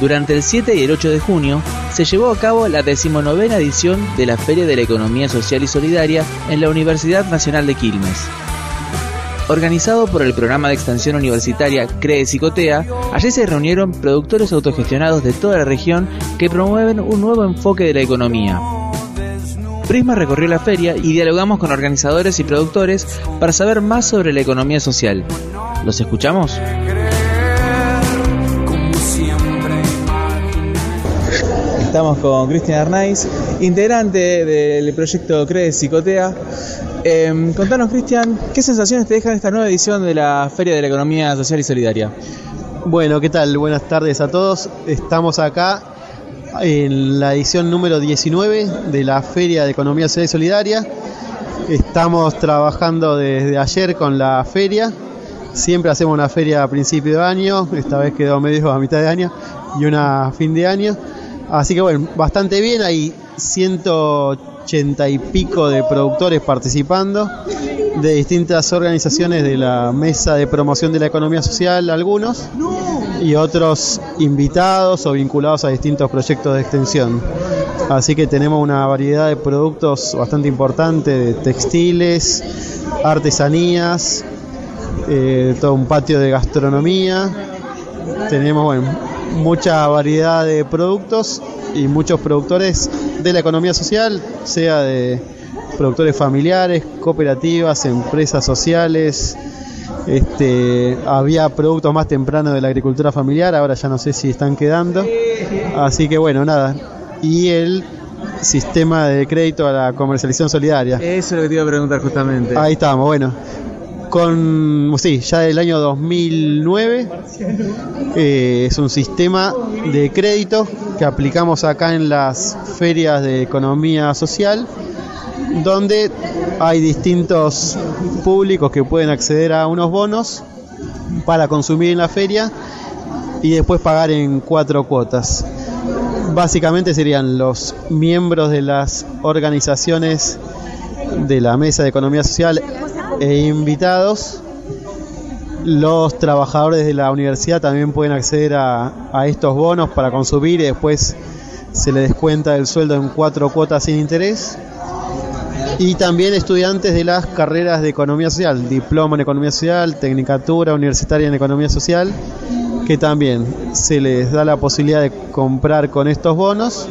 Durante el 7 y el 8 de junio se llevó a cabo la decimonovena edición de la Feria de la Economía Social y Solidaria en la Universidad Nacional de Quilmes. Organizado por el programa de extensión universitaria CREE Psicotea, allí se reunieron productores autogestionados de toda la región que promueven un nuevo enfoque de la economía. Prisma recorrió la feria y dialogamos con organizadores y productores para saber más sobre la economía social. ¿Los escuchamos? Estamos con Cristian Arnaiz, integrante del proyecto CREE Psicotea. Eh, contanos, Cristian, ¿qué sensaciones te deja esta nueva edición de la Feria de la Economía Social y Solidaria? Bueno, ¿qué tal? Buenas tardes a todos. Estamos acá en la edición número 19 de la Feria de Economía Social y Solidaria. Estamos trabajando desde ayer con la feria. Siempre hacemos una feria a principio de año, esta vez quedó medio a mitad de año y una a fin de año. Así que bueno, bastante bien, hay 180 y pico de productores participando, de distintas organizaciones de la Mesa de Promoción de la Economía Social, algunos, y otros invitados o vinculados a distintos proyectos de extensión. Así que tenemos una variedad de productos bastante importante, de textiles, artesanías, eh, todo un patio de gastronomía. Tenemos bueno, mucha variedad de productos y muchos productores de la economía social, sea de productores familiares, cooperativas, empresas sociales. Este, había productos más tempranos de la agricultura familiar, ahora ya no sé si están quedando. Así que bueno, nada. Y el sistema de crédito a la comercialización solidaria. Eso es lo que te iba a preguntar justamente. Ahí estamos, bueno con, sí, ya del año 2009. Eh, es un sistema de crédito que aplicamos acá en las ferias de economía social, donde hay distintos públicos que pueden acceder a unos bonos para consumir en la feria y después pagar en cuatro cuotas. Básicamente serían los miembros de las organizaciones de la Mesa de Economía Social e invitados. Los trabajadores de la universidad también pueden acceder a, estos bonos para consumir y después se les descuenta el sueldo en cuatro cuotas sin interés. Y también estudiantes de las carreras de economía social, diploma en economía social, tecnicatura universitaria en economía social, que también se les da la posibilidad de comprar con estos bonos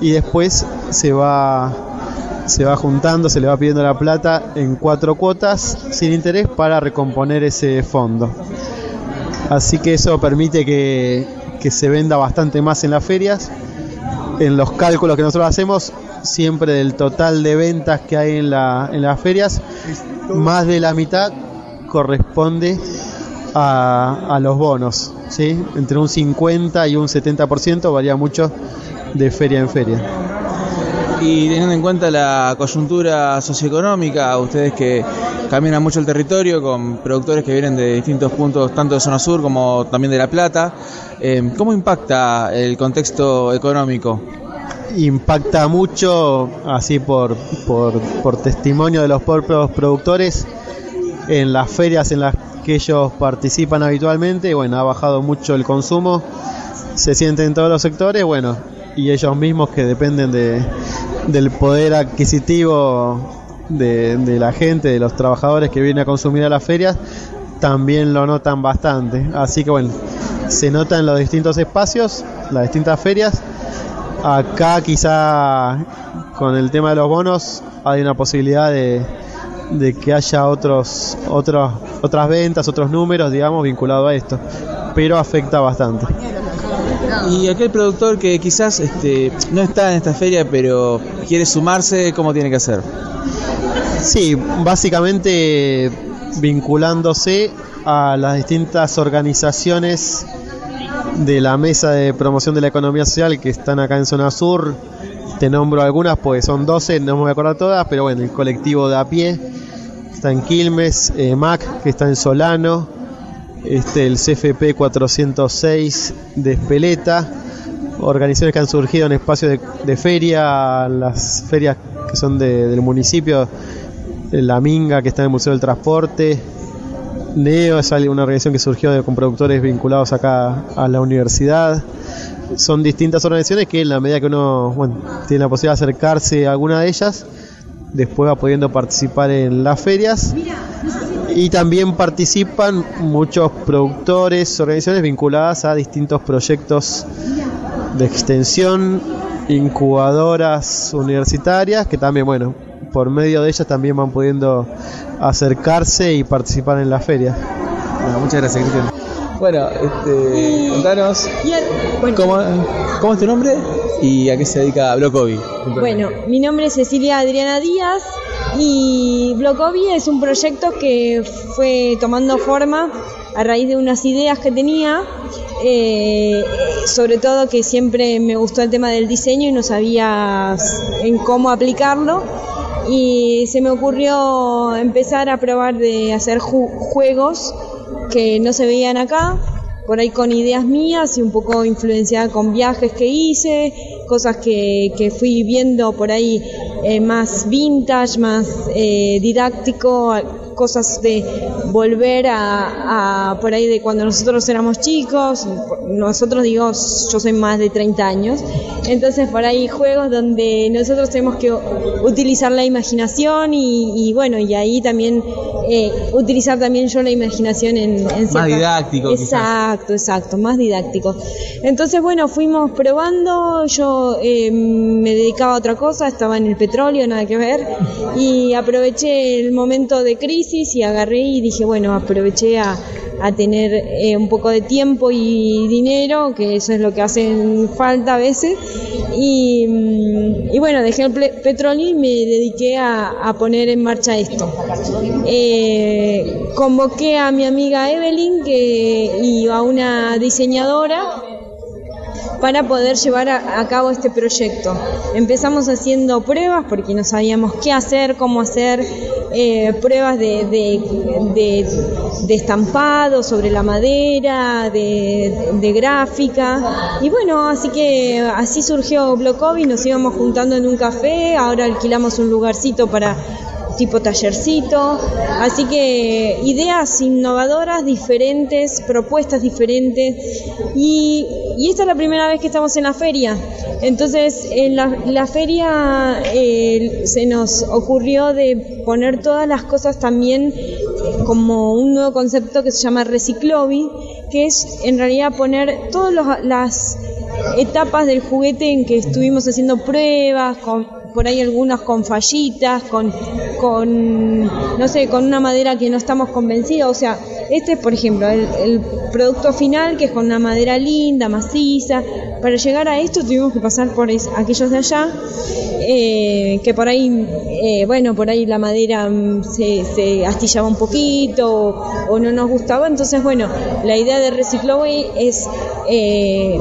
y después se va se va juntando, se le va pidiendo la plata en cuatro cuotas sin interés para recomponer ese fondo. Así que eso permite que, se venda bastante más en las ferias. En los cálculos que nosotros hacemos, siempre del total de ventas que hay en, la, en las ferias, más de la mitad corresponde a, a los bonos. ¿sí? Entre un 50 y un 70% varía mucho de feria en feria y teniendo en cuenta la coyuntura socioeconómica, ustedes que caminan mucho el territorio con productores que vienen de distintos puntos, tanto de zona sur como también de La Plata, eh, ¿cómo impacta el contexto económico? Impacta mucho, así por, por, testimonio de los propios productores, en las ferias en las que ellos participan habitualmente, bueno, ha bajado mucho el consumo, se sienten en todos los sectores, bueno, y ellos mismos que dependen de, del poder adquisitivo de, la gente, de los trabajadores que vienen a consumir a las ferias, también lo notan bastante. Así que bueno, se nota en los distintos espacios, las distintas ferias. Acá quizá con el tema de los bonos hay una posibilidad de, de que haya otros, otros, otras ventas, otros números, digamos, vinculados a esto. Pero afecta bastante. Y aquel productor que quizás este, no está en esta feria, pero quiere sumarse, ¿cómo tiene que hacer? Sí, básicamente vinculándose a las distintas organizaciones de la Mesa de Promoción de la Economía Social que están acá en Zona Sur. Te nombro algunas, pues son 12, no me voy a acordar todas, pero bueno, el colectivo de a pie está en Quilmes, eh, MAC, que está en Solano, este, el CFP 406 de Espeleta, organizaciones que han surgido en espacios de, feria, las ferias que son del municipio, la Minga que está en el Museo del Transporte, NEO es una organización que surgió de, con productores vinculados acá a la universidad. son distintas organizaciones que en la medida que uno bueno, tiene la posibilidad de acercarse a alguna de ellas, después va pudiendo participar en las ferias. Y también participan muchos productores, organizaciones vinculadas a distintos proyectos de extensión, incubadoras universitarias, que también, bueno, por medio de ellas también van pudiendo acercarse y participar en la feria. muchas gracias, Cristian. Bueno, este, contanos ¿cómo, ¿cómo, es tu nombre y a qué se dedica Blocovi. Bueno, mi nombre es Cecilia Adriana Díaz y Blocovi es un proyecto que fue tomando forma a raíz de unas ideas que tenía, eh, sobre todo que siempre me gustó el tema del diseño y no sabía en cómo aplicarlo. Y se me ocurrió empezar a probar de hacer juegos que no se veían acá, por ahí con ideas mías y un poco influenciada con viajes que hice, cosas que, que fui viendo por ahí eh, más vintage, más eh, didáctico, cosas de volver a, por ahí de cuando nosotros éramos chicos, nosotros digo, yo soy más de 30 años, entonces por ahí juegos donde nosotros tenemos que utilizar la imaginación y, bueno, y ahí también eh, utilizar también yo la imaginación en, en Más didáctico. Exacto, exacto, más didáctico. Entonces bueno, fuimos probando, yo eh, me dedicaba a otra cosa, estaba en el petróleo, nada que ver, y aproveché el momento de crisis y agarré y dije, bueno, aproveché a, tener eh, un poco de tiempo y dinero, que eso es lo que hacen falta a veces. Y, mm, bueno, dejé el petróleo y me dediqué a, poner en marcha esto. Eh, convoqué a mi amiga Evelyn que, y a una diseñadora para poder llevar a, cabo este proyecto. Empezamos haciendo pruebas porque no sabíamos qué hacer, cómo hacer, eh, pruebas de, de, estampado sobre la madera, de, gráfica. Y bueno, así que así surgió Blocovi, nos íbamos juntando en un café, ahora alquilamos un lugarcito para tipo tallercito. Así que ideas innovadoras, diferentes, propuestas diferentes. Y, esta es la primera vez que estamos en la feria. Entonces, en la, feria eh, se nos ocurrió de poner todas las cosas también eh, como un nuevo concepto que se llama Reciclobi, que es en realidad poner todas las etapas del juguete en que estuvimos haciendo pruebas, con por ahí algunos con fallitas, con, con, no sé, con una madera que no estamos convencidos. O sea, este es, por ejemplo, el, producto final, que es con una madera linda, maciza. Para llegar a esto tuvimos que pasar por aquellos de allá, eh, que por ahí, eh, bueno, por ahí la madera mm, se, se astillaba un poquito o, no nos gustaba. Entonces, bueno, la idea de Recicloway es eh,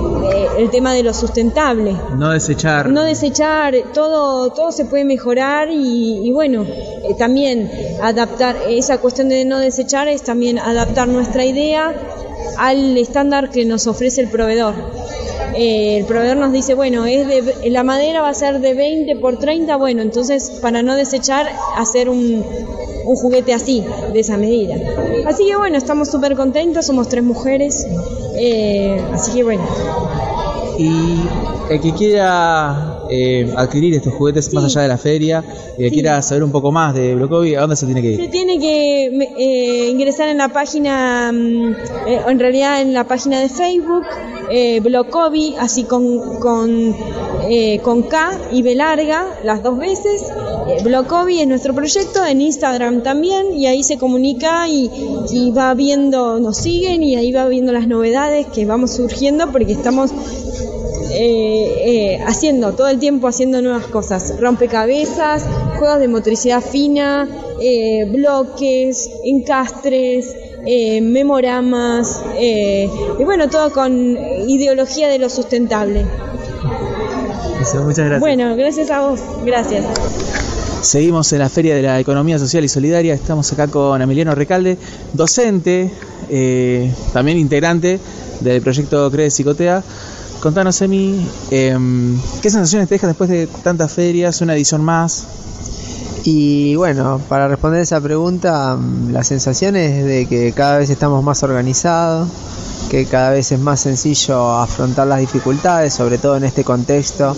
el tema de lo sustentable. No desechar. No desechar, todo, todo se puede mejorar y, bueno, también adaptar, esa cuestión de no desechar es también adaptar nuestra idea al estándar que nos ofrece el proveedor. Eh, el proveedor nos dice, bueno, es de, la madera va a ser de 20 por 30, bueno, entonces para no desechar, hacer un, un juguete así, de esa medida. Así que bueno, estamos súper contentos, somos tres mujeres, eh, así que bueno. Y el que quiera eh, adquirir estos juguetes más allá de la feria y que quiera saber un poco más de Blocovi, ¿a dónde se tiene que ir? Se tiene que eh, ingresar en la página, mm, eh, en realidad en la página de Facebook, Blocovi, así con, con, con K y B larga, las dos veces. Blocovi es nuestro proyecto, en Instagram también, y ahí se comunica y, y va viendo, nos siguen y ahí va viendo las novedades que vamos surgiendo porque estamos eh, eh, haciendo, todo el tiempo haciendo nuevas cosas, rompecabezas, juegos de motricidad fina, eh, bloques, encastres, memoramas, y bueno, todo con ideología de lo sustentable. muchas gracias. Bueno, gracias a vos, gracias. Seguimos en la Feria de la Economía Social y Solidaria. Estamos acá con Emiliano Recalde, docente, también integrante del proyecto CRE Psicotea. Contanos, Emi, em, ¿qué sensaciones te dejas después de tantas ferias, una edición más? Y bueno, para responder esa pregunta, mm, la sensación es de que cada vez estamos más organizados, que cada vez es más sencillo afrontar las dificultades, sobre todo en este contexto,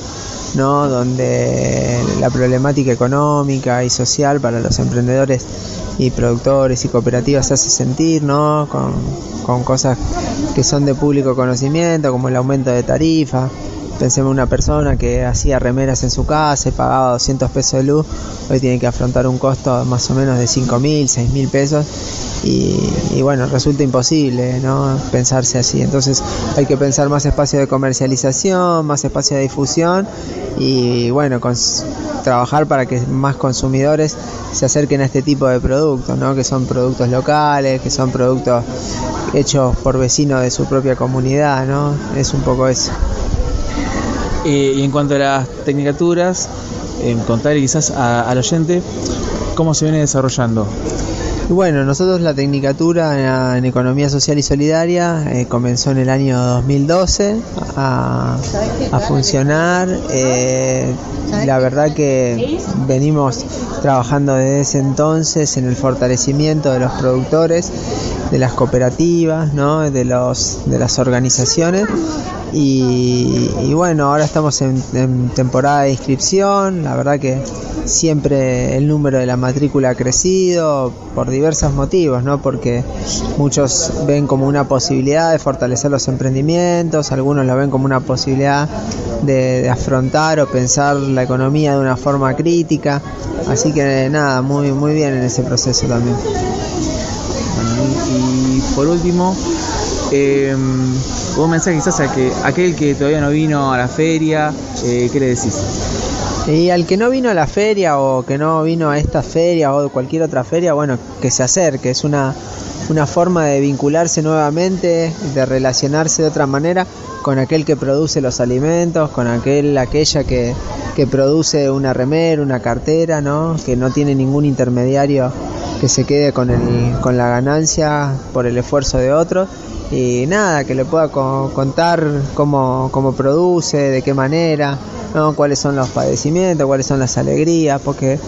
¿no? donde la problemática económica y social para los emprendedores y productores y cooperativas se hace sentir, ¿no? Con cosas que son de público conocimiento, como el aumento de tarifa, Pensemos una persona que hacía remeras en su casa y pagaba 200 pesos de luz, hoy tiene que afrontar un costo más o menos de 5 mil, 6 mil pesos y, bueno, resulta imposible ¿no? pensarse así. Entonces hay que pensar más espacio de comercialización, más espacio de difusión y bueno, trabajar para que más consumidores se acerquen a este tipo de productos, ¿no? que son productos locales, que son productos hechos por vecinos de su propia comunidad, ¿no? Es un poco eso. Eh, y en cuanto a las tecnicaturas, en contar quizás al oyente cómo se viene desarrollando. Bueno, nosotros la Tecnicatura en, Economía Social y Solidaria eh, comenzó en el año 2012 a, funcionar. Eh, la verdad que venimos trabajando desde ese entonces en el fortalecimiento de los productores, de las cooperativas, de las organizaciones y, bueno, ahora estamos en, temporada de inscripción, la verdad que siempre el número de la matrícula ha crecido por diversos motivos, ¿no? Porque muchos ven como una posibilidad de fortalecer los emprendimientos, algunos lo ven como una posibilidad de, afrontar o pensar la economía de una forma crítica, así que nada, muy, muy bien en ese proceso también. y por último, eh, un mensaje quizás a que aquel que todavía no vino a la feria, eh, ¿qué le decís? Y al que no vino a la feria o que no vino a esta feria o cualquier otra feria, bueno, que se acerque, es una, una forma de vincularse nuevamente, de relacionarse de otra manera con aquel que produce los alimentos, con aquel, aquella que, que produce una remera, una cartera, ¿no? que no tiene ningún intermediario que se quede con, el, con la ganancia por el esfuerzo de otros y nada, que le pueda contar cómo, cómo produce, de qué manera, ¿no? cuáles son los padecimientos, cuáles son las alegrías, porque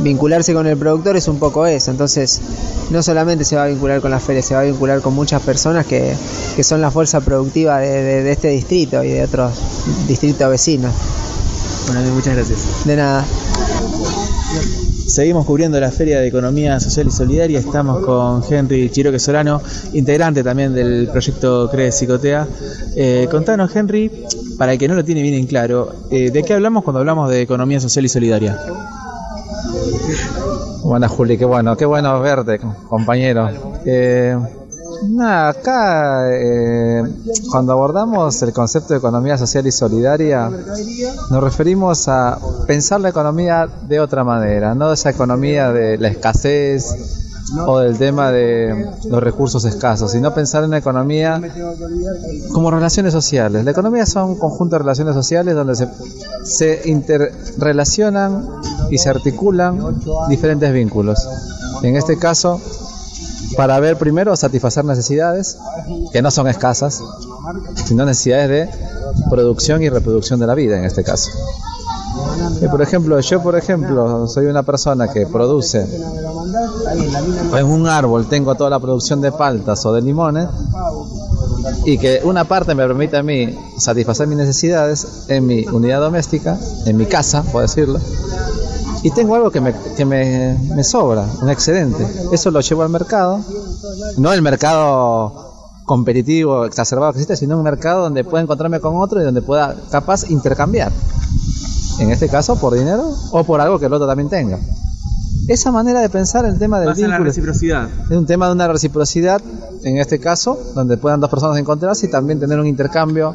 vincularse con el productor es un poco eso, entonces no solamente se va a vincular con la feria, se va a vincular con muchas personas que, que son la fuerza productiva de, de este distrito y de otros distritos vecinos. Bueno, muchas gracias. De nada. Seguimos cubriendo la Feria de Economía Social y Solidaria. Estamos con Henry Chiroque Solano, integrante también del proyecto CRE Psicotea. Eh, contanos, Henry, para el que no lo tiene bien en claro, eh, ¿de qué hablamos cuando hablamos de economía social y solidaria? Buenas, Juli, qué bueno, qué bueno verte, compañero. Eh, Nada, acá eh, cuando abordamos el concepto de economía social y solidaria, nos referimos a pensar la economía de otra manera, no esa economía de la escasez o del tema de los recursos escasos, sino pensar en la economía como relaciones sociales. La economía son un conjunto de relaciones sociales donde se, se interrelacionan y se articulan diferentes vínculos. En este caso, para ver primero satisfacer necesidades que no son escasas, sino necesidades de producción y reproducción de la vida en este caso. Y por ejemplo, yo por ejemplo soy una persona que produce en un árbol tengo toda la producción de paltas o de limones y que una parte me permite a mí satisfacer mis necesidades en mi unidad doméstica, en mi casa, por decirlo, y tengo algo que, me, que me, me sobra, un excedente. Eso lo llevo al mercado, no el mercado competitivo exacerbado que existe, sino un mercado donde pueda encontrarme con otro y donde pueda capaz intercambiar. En este caso por dinero o por algo que el otro también tenga. Esa manera de pensar el tema del vínculo reciprocidad. es un tema de una reciprocidad, en este caso, donde puedan dos personas encontrarse y también tener un intercambio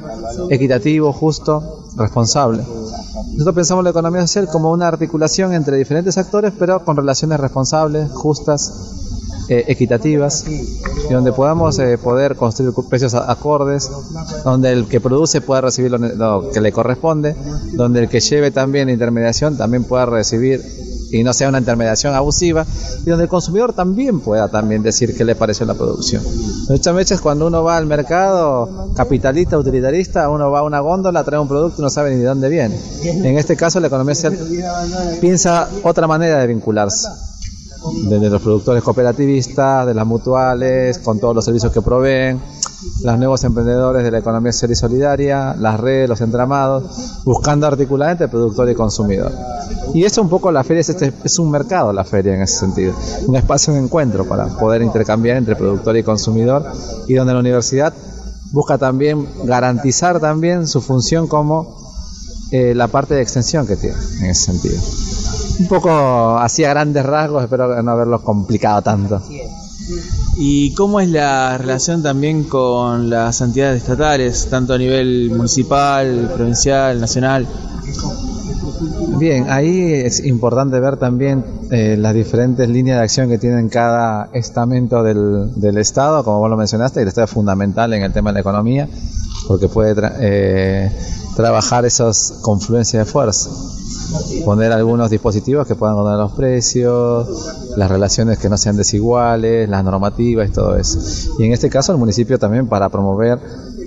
equitativo, justo, responsable. Nosotros pensamos la economía social como una articulación entre diferentes actores, pero con relaciones responsables, justas, eh, equitativas, y donde podamos eh, poder construir precios acordes, donde el que produce pueda recibir lo, que le corresponde, donde el que lleve también intermediación también pueda recibir y no sea una intermediación abusiva y donde el consumidor también pueda también decir qué le pareció la producción. Muchas veces cuando uno va al mercado capitalista, utilitarista, uno va a una góndola, trae un producto y no sabe ni de dónde viene. En este caso la economía social piensa otra manera de vincularse. De los productores cooperativistas, de las mutuales, con todos los servicios que proveen, los nuevos emprendedores de la economía social y solidaria, las redes, los entramados, buscando articular entre productor y consumidor. Y eso un poco la feria es, este, es un mercado la feria en ese sentido, un espacio de encuentro para poder intercambiar entre productor y consumidor y donde la universidad busca también garantizar también su función como eh, la parte de extensión que tiene en ese sentido. Un poco así a grandes rasgos, espero no haberlo complicado tanto. ¿Y cómo es la relación también con las entidades estatales, tanto a nivel municipal, provincial, nacional? Bien, ahí es importante ver también eh, las diferentes líneas de acción que tienen cada estamento del, del, Estado, como vos lo mencionaste, el Estado es fundamental en el tema de la economía, porque puede eh, trabajar esas confluencias de fuerza poner algunos dispositivos que puedan controlar los precios, las relaciones que no sean desiguales, las normativas y todo eso. Y en este caso el municipio también para promover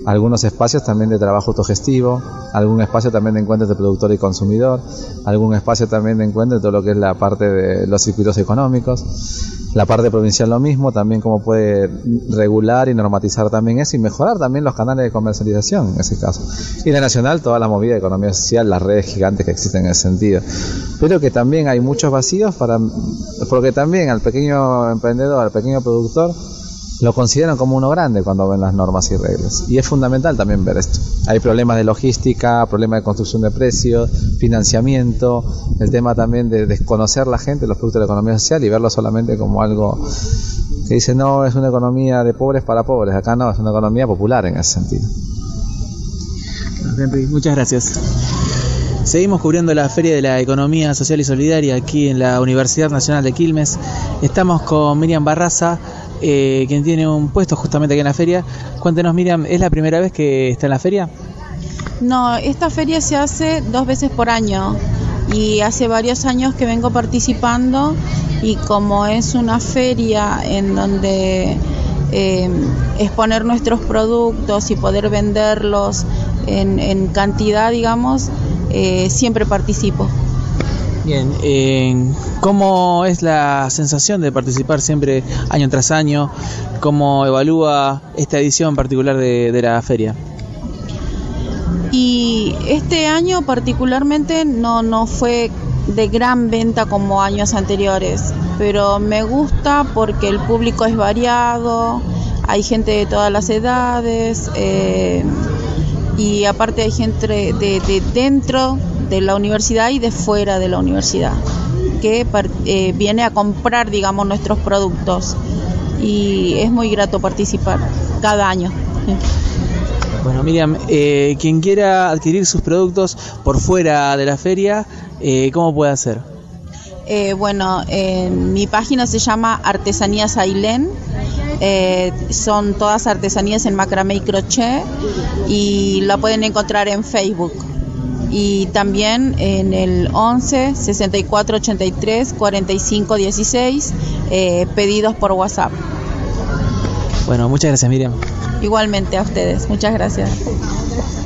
algunos espacios también de trabajo autogestivo, algún espacio también de encuentros de productor y consumidor, algún espacio también de encuentro de todo lo que es la parte de los circuitos económicos. La parte provincial lo mismo, también cómo puede regular y normatizar también eso y mejorar también los canales de comercialización en ese caso. Y la nacional, toda la movida de economía social, las redes gigantes que existen en ese sentido. Pero que también hay muchos vacíos para, porque también al pequeño emprendedor, al pequeño productor, lo consideran como uno grande cuando ven las normas y reglas. Y es fundamental también ver esto. Hay problemas de logística, problemas de construcción de precios, financiamiento, el tema también de desconocer la gente, los productos de la economía social y verlo solamente como algo que dice no, es una economía de pobres para pobres. Acá no, es una economía popular en ese sentido. Muchas gracias. Seguimos cubriendo la Feria de la Economía Social y Solidaria aquí en la Universidad Nacional de Quilmes. Estamos con Miriam Barraza, eh, quien tiene un puesto justamente aquí en la feria. Cuéntenos, Miriam, ¿es la primera vez que está en la feria? No, esta feria se hace dos veces por año y hace varios años que vengo participando y como es una feria en donde eh, exponer nuestros productos y poder venderlos en, cantidad, digamos, eh, siempre participo. Bien, eh, ¿cómo es la sensación de participar siempre año tras año? ¿Cómo evalúa esta edición particular de, la feria? Y este año particularmente no, no fue de gran venta como años anteriores, pero me gusta porque el público es variado, hay gente de todas las edades eh, y aparte hay gente de, de dentro de la universidad y de fuera de la universidad, que eh, viene a comprar, digamos, nuestros productos. Y es muy grato participar cada año. Bueno, Miriam, eh, quien quiera adquirir sus productos por fuera de la feria, eh, ¿cómo puede hacer? bueno, mi página se llama Artesanías Ailén. son todas artesanías en macramé y crochet y la pueden encontrar en Facebook y también en el 11 64 83 45 16 pedidos por WhatsApp. Bueno, muchas gracias Miriam. Igualmente a ustedes, muchas gracias.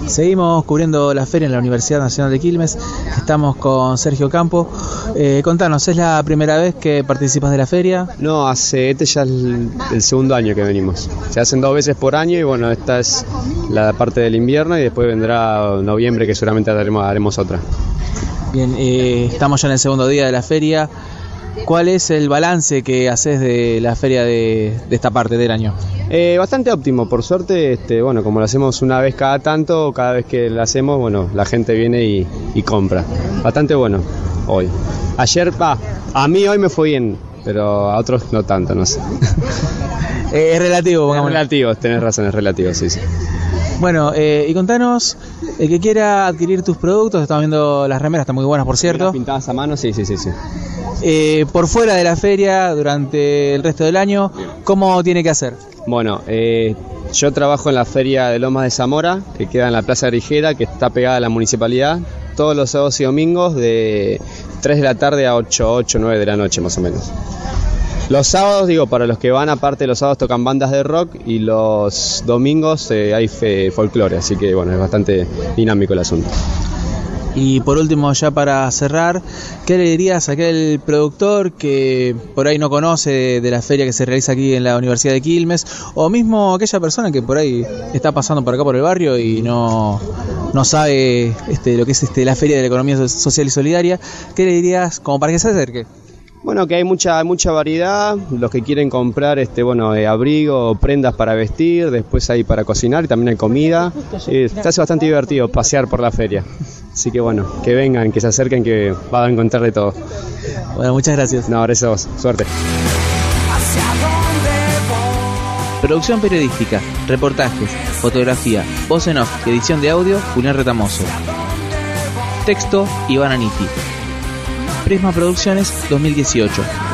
Seguimos cubriendo la feria en la Universidad Nacional de Quilmes. Estamos con Sergio Campo. Eh, contanos, ¿es la primera vez que participas de la feria? No, hace este ya es el, segundo año que venimos. Se hacen dos veces por año y bueno, esta es la parte del invierno y después vendrá noviembre que seguramente haremos, haremos otra. Bien, eh, estamos ya en el segundo día de la feria. ¿Cuál es el balance que haces de la feria de, esta parte del año? Eh, bastante óptimo, por suerte, este, bueno, como lo hacemos una vez cada tanto, cada vez que lo hacemos, bueno, la gente viene y, compra. Bastante bueno hoy. Ayer, va, a mí hoy me fue bien, pero a otros no tanto, no sé. Eh, es relativo, Es relativo, tenés razón, es relativo, sí, sí. Bueno, eh, y contanos, el que quiera adquirir tus productos, estamos viendo las remeras, están muy buenas por cierto. pintadas a mano, sí, sí, sí. sí. Eh, por fuera de la feria, durante el resto del año, ¿cómo tiene que hacer? Bueno, eh, yo trabajo en la feria de Lomas de Zamora, que queda en la Plaza Grigera, que está pegada a la municipalidad, todos los sábados y domingos de 3 de la tarde a 8, 8, 9 de la noche más o menos. Los sábados, digo, para los que van, aparte los sábados tocan bandas de rock y los domingos eh, hay folclore, así que bueno, es bastante dinámico el asunto. Y por último, ya para cerrar, ¿qué le dirías a aquel productor que por ahí no conoce de la feria que se realiza aquí en la Universidad de Quilmes? O mismo aquella persona que por ahí está pasando por acá por el barrio y no, no sabe este, lo que es este, la feria de la economía social y solidaria. ¿Qué le dirías como para que se acerque? Bueno, que hay mucha mucha variedad, los que quieren comprar este bueno eh, abrigo, prendas para vestir, después hay para cocinar y también hay comida. Eh, está bastante divertido pasear por la feria. Así que bueno, que vengan, que se acerquen, que van a encontrar de todo. Bueno, muchas gracias. No, gracias Suerte. Producción periodística, reportajes, fotografía, voz en off edición de audio, Julián Retamoso. Texto, Iván Aniti. Prisma Producciones 2018.